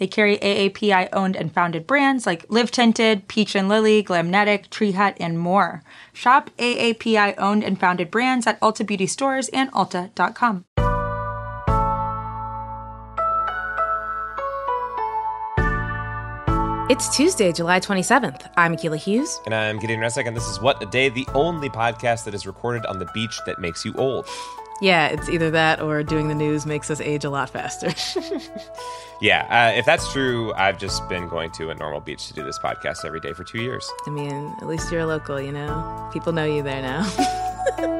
They carry AAPI owned and founded brands like Live Tinted, Peach and Lily, Glamnetic, Tree Hut, and more. Shop AAPI owned and founded brands at Ulta Beauty stores and Ulta.com. It's Tuesday, July 27th. I'm Akilah Hughes. And I'm Gideon Resnick, and this is What a Day, the only podcast that is recorded on the beach that makes you old. Yeah, it's either that or doing the news makes us age a lot faster. yeah, uh, if that's true, I've just been going to a normal beach to do this podcast every day for two years. I mean, at least you're a local, you know? People know you there now.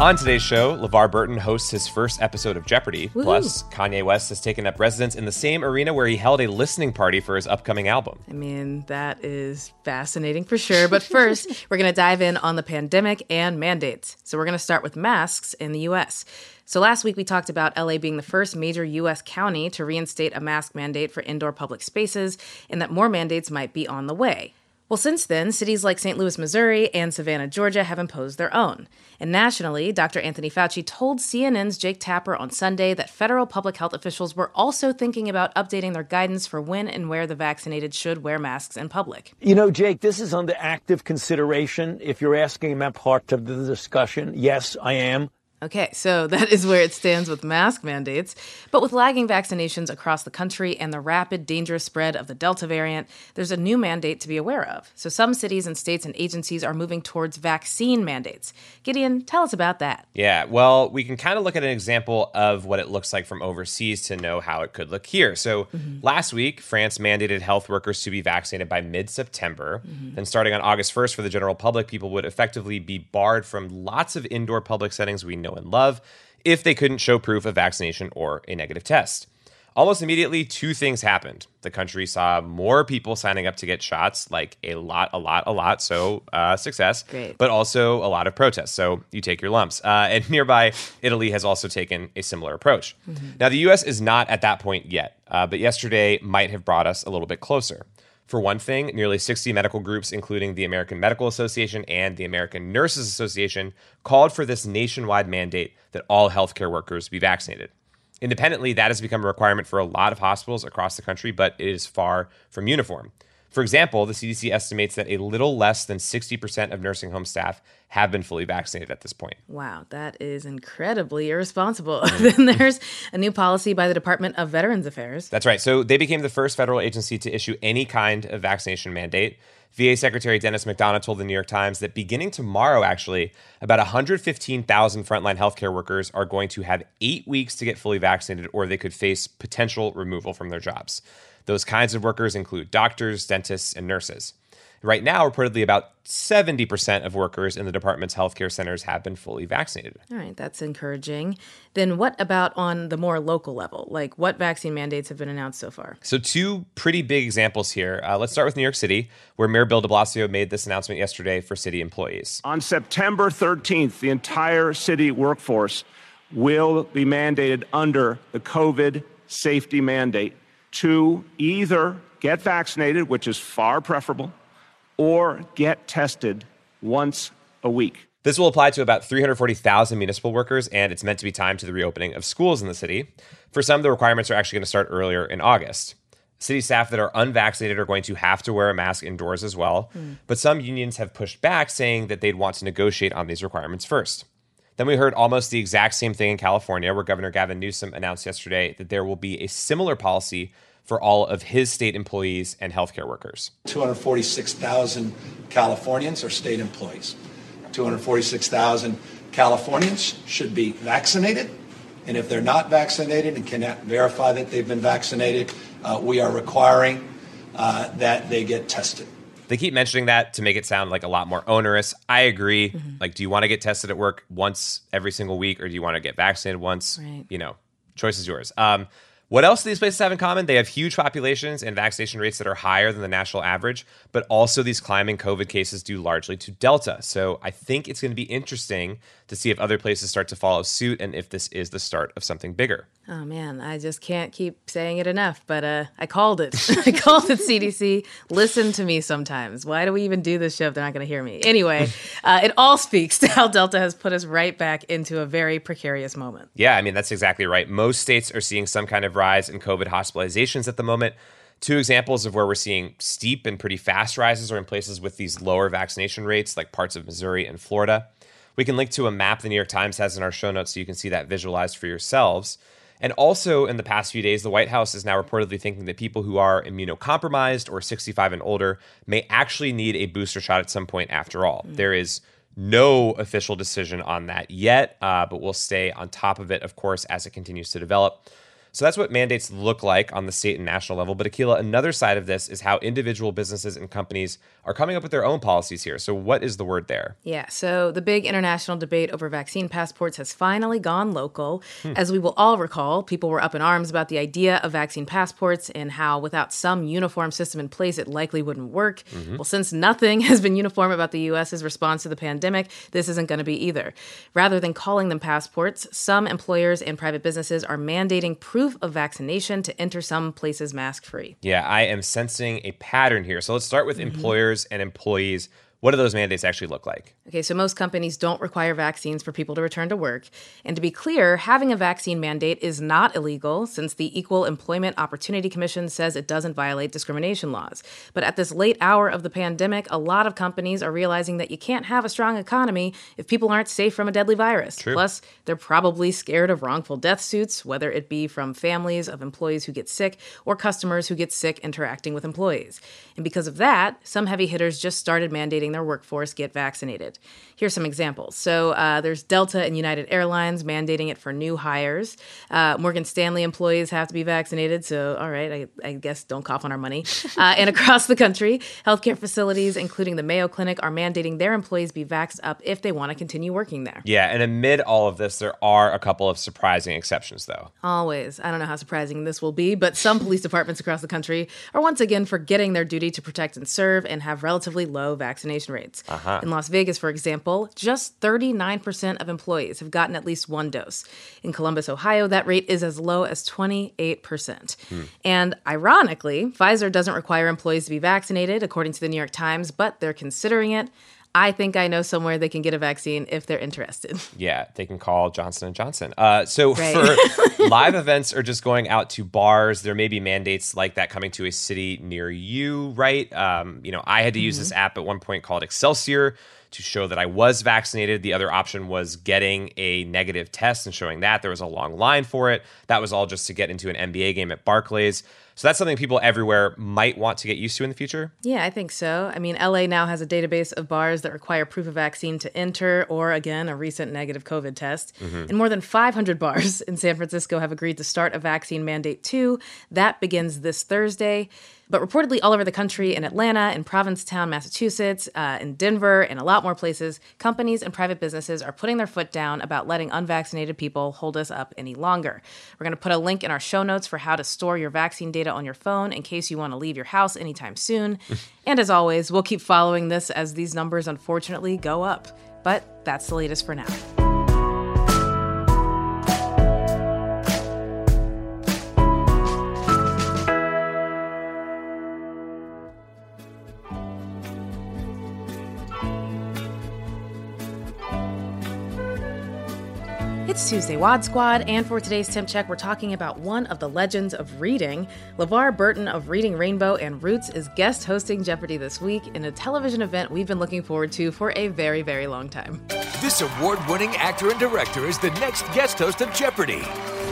On today's show, LeVar Burton hosts his first episode of Jeopardy! Woo-hoo. Plus, Kanye West has taken up residence in the same arena where he held a listening party for his upcoming album. I mean, that is fascinating for sure. But first, we're going to dive in on the pandemic and mandates. So, we're going to start with masks in the US. So, last week we talked about LA being the first major US county to reinstate a mask mandate for indoor public spaces and that more mandates might be on the way. Well, since then, cities like St. Louis, Missouri and Savannah, Georgia have imposed their own. And nationally, Dr. Anthony Fauci told CNN's Jake Tapper on Sunday that federal public health officials were also thinking about updating their guidance for when and where the vaccinated should wear masks in public. You know, Jake, this is under active consideration. If you're asking that part of the discussion, yes, I am. Okay, so that is where it stands with mask mandates. But with lagging vaccinations across the country and the rapid, dangerous spread of the Delta variant, there's a new mandate to be aware of. So some cities and states and agencies are moving towards vaccine mandates. Gideon, tell us about that. Yeah, well, we can kind of look at an example of what it looks like from overseas to know how it could look here. So mm-hmm. last week, France mandated health workers to be vaccinated by mid September. Mm-hmm. Then starting on August 1st for the general public, people would effectively be barred from lots of indoor public settings we know know and love if they couldn't show proof of vaccination or a negative test. Almost immediately, two things happened. The country saw more people signing up to get shots, like a lot, a lot, a lot. So, uh, success. Great. But also a lot of protests. So, you take your lumps. Uh, and nearby, Italy has also taken a similar approach. Mm-hmm. Now, the US is not at that point yet, uh, but yesterday might have brought us a little bit closer. For one thing, nearly 60 medical groups, including the American Medical Association and the American Nurses Association, called for this nationwide mandate that all healthcare workers be vaccinated. Independently, that has become a requirement for a lot of hospitals across the country, but it is far from uniform. For example, the CDC estimates that a little less than 60% of nursing home staff have been fully vaccinated at this point. Wow, that is incredibly irresponsible. Mm. then there's a new policy by the Department of Veterans Affairs. That's right. So they became the first federal agency to issue any kind of vaccination mandate. VA Secretary Dennis McDonough told the New York Times that beginning tomorrow, actually, about 115,000 frontline healthcare workers are going to have eight weeks to get fully vaccinated, or they could face potential removal from their jobs. Those kinds of workers include doctors, dentists, and nurses. Right now, reportedly about 70% of workers in the department's healthcare centers have been fully vaccinated. All right, that's encouraging. Then, what about on the more local level? Like, what vaccine mandates have been announced so far? So, two pretty big examples here. Uh, let's start with New York City, where Mayor Bill de Blasio made this announcement yesterday for city employees. On September 13th, the entire city workforce will be mandated under the COVID safety mandate to either get vaccinated, which is far preferable, or get tested once a week. This will apply to about 340,000 municipal workers, and it's meant to be timed to the reopening of schools in the city. For some, the requirements are actually going to start earlier in August. City staff that are unvaccinated are going to have to wear a mask indoors as well, mm. but some unions have pushed back, saying that they'd want to negotiate on these requirements first. Then we heard almost the exact same thing in California, where Governor Gavin Newsom announced yesterday that there will be a similar policy for all of his state employees and healthcare workers. 246,000 Californians are state employees. 246,000 Californians should be vaccinated. And if they're not vaccinated and cannot verify that they've been vaccinated, uh, we are requiring uh, that they get tested. They keep mentioning that to make it sound like a lot more onerous. I agree. Mm-hmm. Like, do you want to get tested at work once every single week, or do you want to get vaccinated once? Right. You know, choice is yours. Um, What else do these places have in common? They have huge populations and vaccination rates that are higher than the national average, but also these climbing COVID cases due largely to Delta. So I think it's going to be interesting to see if other places start to follow suit and if this is the start of something bigger. Oh man, I just can't keep saying it enough, but uh, I called it. I called it CDC. Listen to me sometimes. Why do we even do this show if they're not going to hear me? Anyway, uh, it all speaks to how Delta has put us right back into a very precarious moment. Yeah, I mean, that's exactly right. Most states are seeing some kind of rise in COVID hospitalizations at the moment. Two examples of where we're seeing steep and pretty fast rises are in places with these lower vaccination rates, like parts of Missouri and Florida. We can link to a map the New York Times has in our show notes so you can see that visualized for yourselves. And also, in the past few days, the White House is now reportedly thinking that people who are immunocompromised or 65 and older may actually need a booster shot at some point after all. Mm. There is no official decision on that yet, uh, but we'll stay on top of it, of course, as it continues to develop. So that's what mandates look like on the state and national level. But Akilah, another side of this is how individual businesses and companies are coming up with their own policies here. So what is the word there? Yeah, so the big international debate over vaccine passports has finally gone local. Hmm. As we will all recall, people were up in arms about the idea of vaccine passports and how without some uniform system in place, it likely wouldn't work. Mm-hmm. Well, since nothing has been uniform about the US's response to the pandemic, this isn't going to be either. Rather than calling them passports, some employers and private businesses are mandating proof proof of vaccination to enter some places mask free. Yeah, I am sensing a pattern here. So let's start with mm-hmm. employers and employees what do those mandates actually look like? Okay, so most companies don't require vaccines for people to return to work. And to be clear, having a vaccine mandate is not illegal since the Equal Employment Opportunity Commission says it doesn't violate discrimination laws. But at this late hour of the pandemic, a lot of companies are realizing that you can't have a strong economy if people aren't safe from a deadly virus. True. Plus, they're probably scared of wrongful death suits, whether it be from families of employees who get sick or customers who get sick interacting with employees. And because of that, some heavy hitters just started mandating their workforce get vaccinated. Here's some examples. So uh, there's Delta and United Airlines mandating it for new hires. Uh, Morgan Stanley employees have to be vaccinated. So, all right, I, I guess don't cough on our money. Uh, and across the country, healthcare facilities, including the Mayo Clinic, are mandating their employees be vaxxed up if they want to continue working there. Yeah, and amid all of this, there are a couple of surprising exceptions, though. Always. I don't know how surprising this will be, but some police departments across the country are once again forgetting their duty to protect and serve and have relatively low vaccination rates. Uh-huh. In Las Vegas, for example, just 39% of employees have gotten at least one dose. In Columbus, Ohio, that rate is as low as 28%. Hmm. And ironically, Pfizer doesn't require employees to be vaccinated, according to the New York Times, but they're considering it. I think I know somewhere they can get a vaccine if they're interested. Yeah, they can call Johnson and Johnson. Uh, so right. for live events or just going out to bars, there may be mandates like that coming to a city near you, right? Um, you know, I had to use mm-hmm. this app at one point called Excelsior to show that I was vaccinated. The other option was getting a negative test and showing that. There was a long line for it. That was all just to get into an NBA game at Barclays. So that's something people everywhere might want to get used to in the future. Yeah, I think so. I mean, LA now has a database of bars that require proof of vaccine to enter or, again, a recent negative COVID test. Mm-hmm. And more than 500 bars in San Francisco have agreed to start a vaccine mandate too. That begins this Thursday. But reportedly, all over the country, in Atlanta, in Provincetown, Massachusetts, uh, in Denver, and a lot more places, companies and private businesses are putting their foot down about letting unvaccinated people hold us up any longer. We're going to put a link in our show notes for how to store your vaccine data on your phone in case you want to leave your house anytime soon. and as always, we'll keep following this as these numbers unfortunately go up. But that's the latest for now. It's Tuesday Wad Squad, and for today's Temp Check, we're talking about one of the legends of reading. LeVar Burton of Reading Rainbow and Roots is guest hosting Jeopardy this week in a television event we've been looking forward to for a very, very long time. This award winning actor and director is the next guest host of Jeopardy!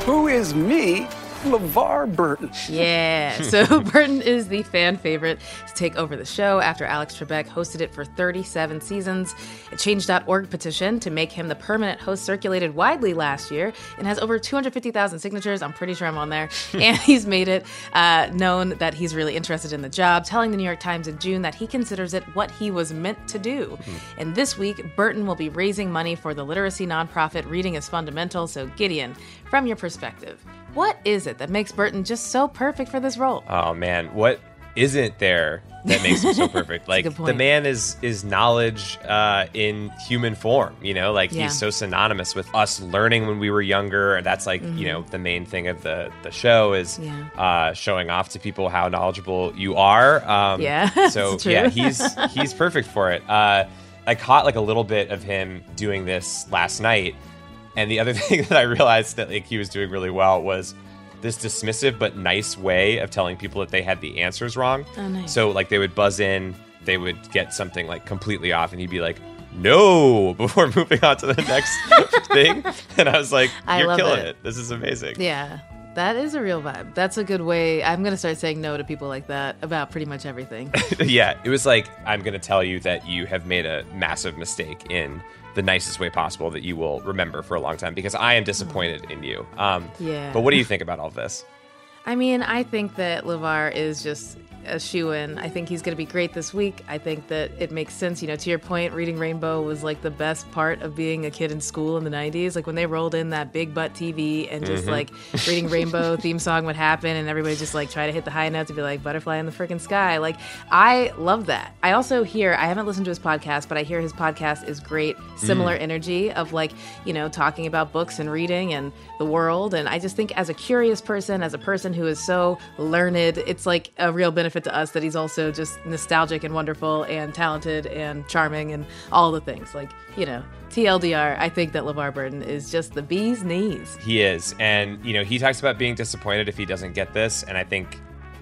Who is me? LeVar Burton. Yeah. So Burton is the fan favorite to take over the show after Alex Trebek hosted it for 37 seasons. A Change.org petition to make him the permanent host circulated widely last year and has over 250,000 signatures. I'm pretty sure I'm on there. and he's made it uh, known that he's really interested in the job, telling the New York Times in June that he considers it what he was meant to do. Mm-hmm. And this week, Burton will be raising money for the literacy nonprofit Reading is Fundamental. So, Gideon, from your perspective, What is it that makes Burton just so perfect for this role? Oh man, what isn't there that makes him so perfect? Like the man is is knowledge uh, in human form. You know, like Yeah. he's so synonymous with us learning when we were younger. And that's like you know the main thing of the the show is Mm-hmm. Yeah. uh, showing off to people how knowledgeable you are. Um, Yeah, So yeah, he's he's perfect for it. Uh, I caught like a little bit of him doing this last night, and the other thing that I realized that like he was doing really well was this dismissive but nice way of telling people that they had the answers wrong. Oh, nice. So like they would buzz in, they would get something like completely off, and he'd be like, "No!" before moving on to the next thing. And I was like, "You're killing it. it. This is amazing." Yeah, that is a real vibe. That's a good way. I'm gonna start saying no to people like that about pretty much everything. yeah, it was like I'm going to tell you that you have made a massive mistake in the nicest way possible that you will remember for a long time because I am disappointed in you. Um, Yeah. But what do you think about all this? I mean, I think that LeVar is just a shoe in. I think he's going to be great this week. I think that it makes sense. You know, to your point, reading Rainbow was like the best part of being a kid in school in the 90s. Like when they rolled in that big butt TV and just mm-hmm. like reading Rainbow theme song would happen and everybody just like try to hit the high notes and be like butterfly in the freaking sky. Like I love that. I also hear, I haven't listened to his podcast, but I hear his podcast is great, similar mm. energy of like, you know, talking about books and reading and the world. And I just think as a curious person, as a person who is so learned, it's like a real benefit to us that he's also just nostalgic and wonderful and talented and charming and all the things. Like, you know, TLDR, I think that LeVar Burton is just the bee's knees. He is. And, you know, he talks about being disappointed if he doesn't get this. And I think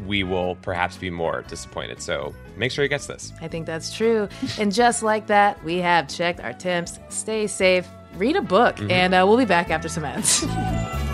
we will perhaps be more disappointed. So make sure he gets this. I think that's true. and just like that, we have checked our temps. Stay safe, read a book, and uh, we'll be back after some ads.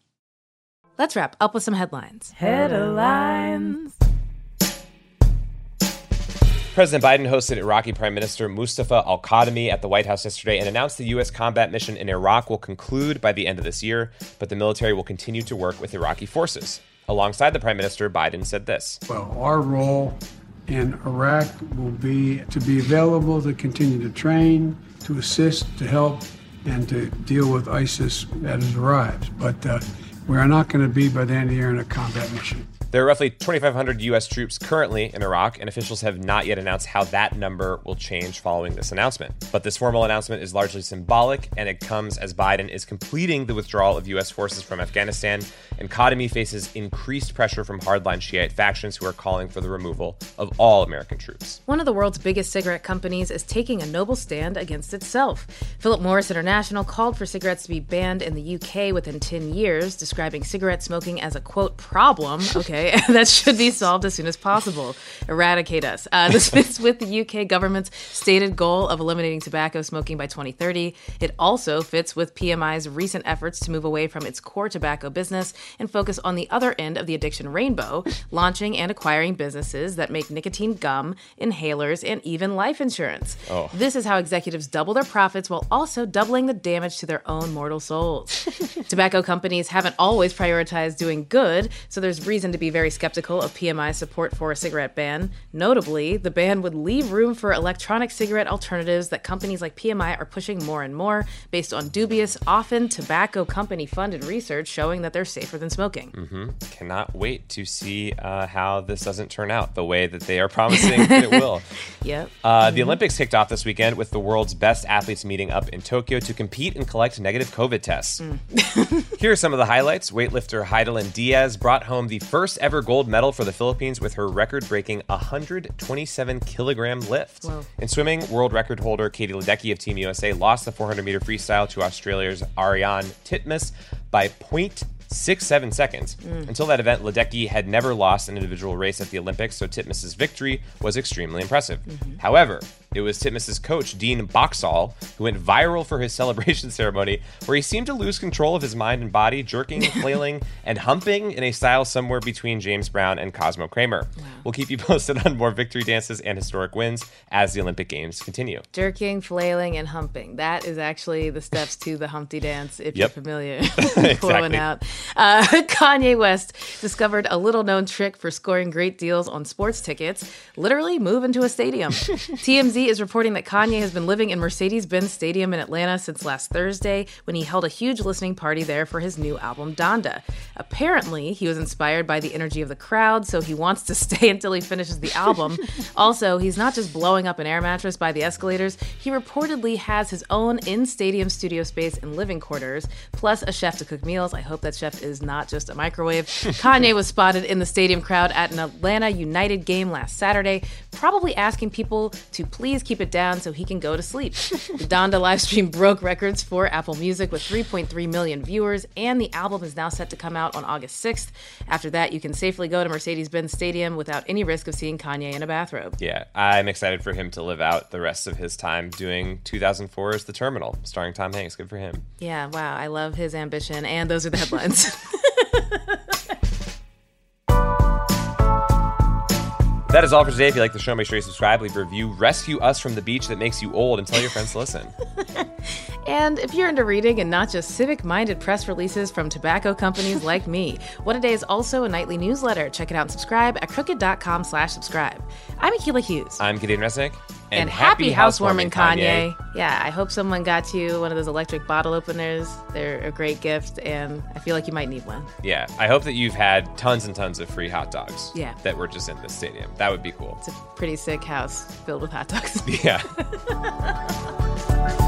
Let's wrap up with some headlines. Headlines. President Biden hosted Iraqi Prime Minister Mustafa al Kadhimi at the White House yesterday and announced the U.S. combat mission in Iraq will conclude by the end of this year, but the military will continue to work with Iraqi forces. Alongside the Prime Minister, Biden said this Well, our role in Iraq will be to be available to continue to train, to assist, to help, and to deal with ISIS as it arrives. But uh, we are not going to be by the end of the year in a combat mission. There are roughly 2,500 U.S. troops currently in Iraq, and officials have not yet announced how that number will change following this announcement. But this formal announcement is largely symbolic, and it comes as Biden is completing the withdrawal of U.S. forces from Afghanistan, and Kadhimi faces increased pressure from hardline Shiite factions who are calling for the removal of all American troops. One of the world's biggest cigarette companies is taking a noble stand against itself. Philip Morris International called for cigarettes to be banned in the UK within 10 years, describing cigarette smoking as a quote problem. Okay. that should be solved as soon as possible. Eradicate us. Uh, this fits with the UK government's stated goal of eliminating tobacco smoking by 2030. It also fits with PMI's recent efforts to move away from its core tobacco business and focus on the other end of the addiction rainbow, launching and acquiring businesses that make nicotine gum, inhalers, and even life insurance. Oh. This is how executives double their profits while also doubling the damage to their own mortal souls. tobacco companies haven't always prioritized doing good, so there's reason to be very skeptical of PMI's support for a cigarette ban. Notably, the ban would leave room for electronic cigarette alternatives that companies like PMI are pushing more and more, based on dubious, often tobacco company funded research showing that they're safer than smoking. Mm-hmm. Cannot wait to see uh, how this doesn't turn out the way that they are promising that it will. Yep. Uh, The Olympics kicked off this weekend with the world's best athletes meeting up in Tokyo to compete and collect negative COVID tests. Here are some of the highlights. Weightlifter Hidilyn Diaz brought home the first ever gold medal for the Philippines with her record breaking 127 kilogram lift. Whoa. In swimming, world record holder Katie Ledecky of Team USA lost the 400 meter freestyle to Australia's Ariarne Titmus by 0.67 seconds. Mm. Until that event, Ledecky had never lost an individual race at the Olympics, so Titmus's victory was extremely impressive. Mm-hmm. However, it was Titmus's coach, Dean Boxall, who went viral for his celebration ceremony, where he seemed to lose control of his mind and body, jerking, flailing, and humping in a style somewhere between James Brown and Cosmo Kramer. We'll keep you posted on more victory dances and historic wins as the Olympic Games continue. Jerking, flailing, and humping. That is actually the steps to the Humpty Dance, if Yep. you're familiar. Exactly. Out. Uh, Kanye West discovered a little known trick for scoring great deals on sports tickets literally move into a stadium. TMZ is reporting that Kanye has been living in Mercedes Benz Stadium in Atlanta since last Thursday when he held a huge listening party there for his new album, Donda. Apparently, he was inspired by the energy of the crowd, so he wants to stay until he finishes the album. also, he's not just blowing up an air mattress by the escalators, he reportedly has his own in stadium studio space and living quarters, plus a chef to cook meals. I hope that chef is not just a microwave. Kanye was spotted in the stadium crowd at an Atlanta United game last Saturday, probably asking people to please keep it down so he can go to sleep. The Donda live stream broke records for Apple Music with 3.3 million viewers, and the album is now set to come out on August 6th. After that, you can safely go to Mercedes Benz Stadium without any risk of seeing Kanye in a bathrobe. Yeah, I'm excited for him to live out the rest of his time doing 2004's The Terminal, starring Tom Hanks. Good for him. Yeah, wow, I love his ambition, and those are the headlines. That is all for today. If you like the show, make sure you subscribe, leave a review, rescue us from the beach that makes you old, and tell your friends to listen. And if you're into reading and not just civic minded press releases from tobacco companies like me, What a Day is also a nightly newsletter. Check it out and subscribe at crooked.com slash subscribe. I'm Akilah Hughes. I'm Gideon Resnick. And, happy, housewarming, Kanye. Yeah, I hope someone got you one of those electric bottle openers. They're a great gift, and I feel like you might need one. Yeah, I hope that you've had tons and tons of free hot dogs. Yeah. That were just in the stadium. That would be cool. It's a pretty sick house filled with hot dogs. Yeah.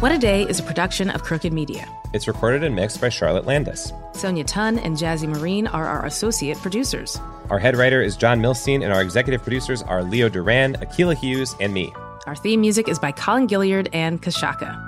What a Day is a production of Crooked Media. It's recorded and mixed by Charlotte Landis. Sonia Tun and Jazzy Marine are our associate producers. Our head writer is John Milstein, and our executive producers are Leo Duran, Akilah Hughes, and me. Our theme music is by Colin Gilliard and Kashaka.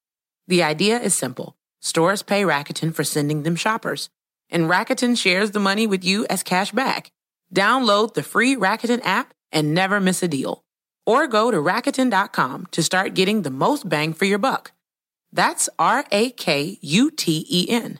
The idea is simple. Stores pay Rakuten for sending them shoppers, and Rakuten shares the money with you as cash back. Download the free Rakuten app and never miss a deal. Or go to Rakuten.com to start getting the most bang for your buck. That's R A K U T E N.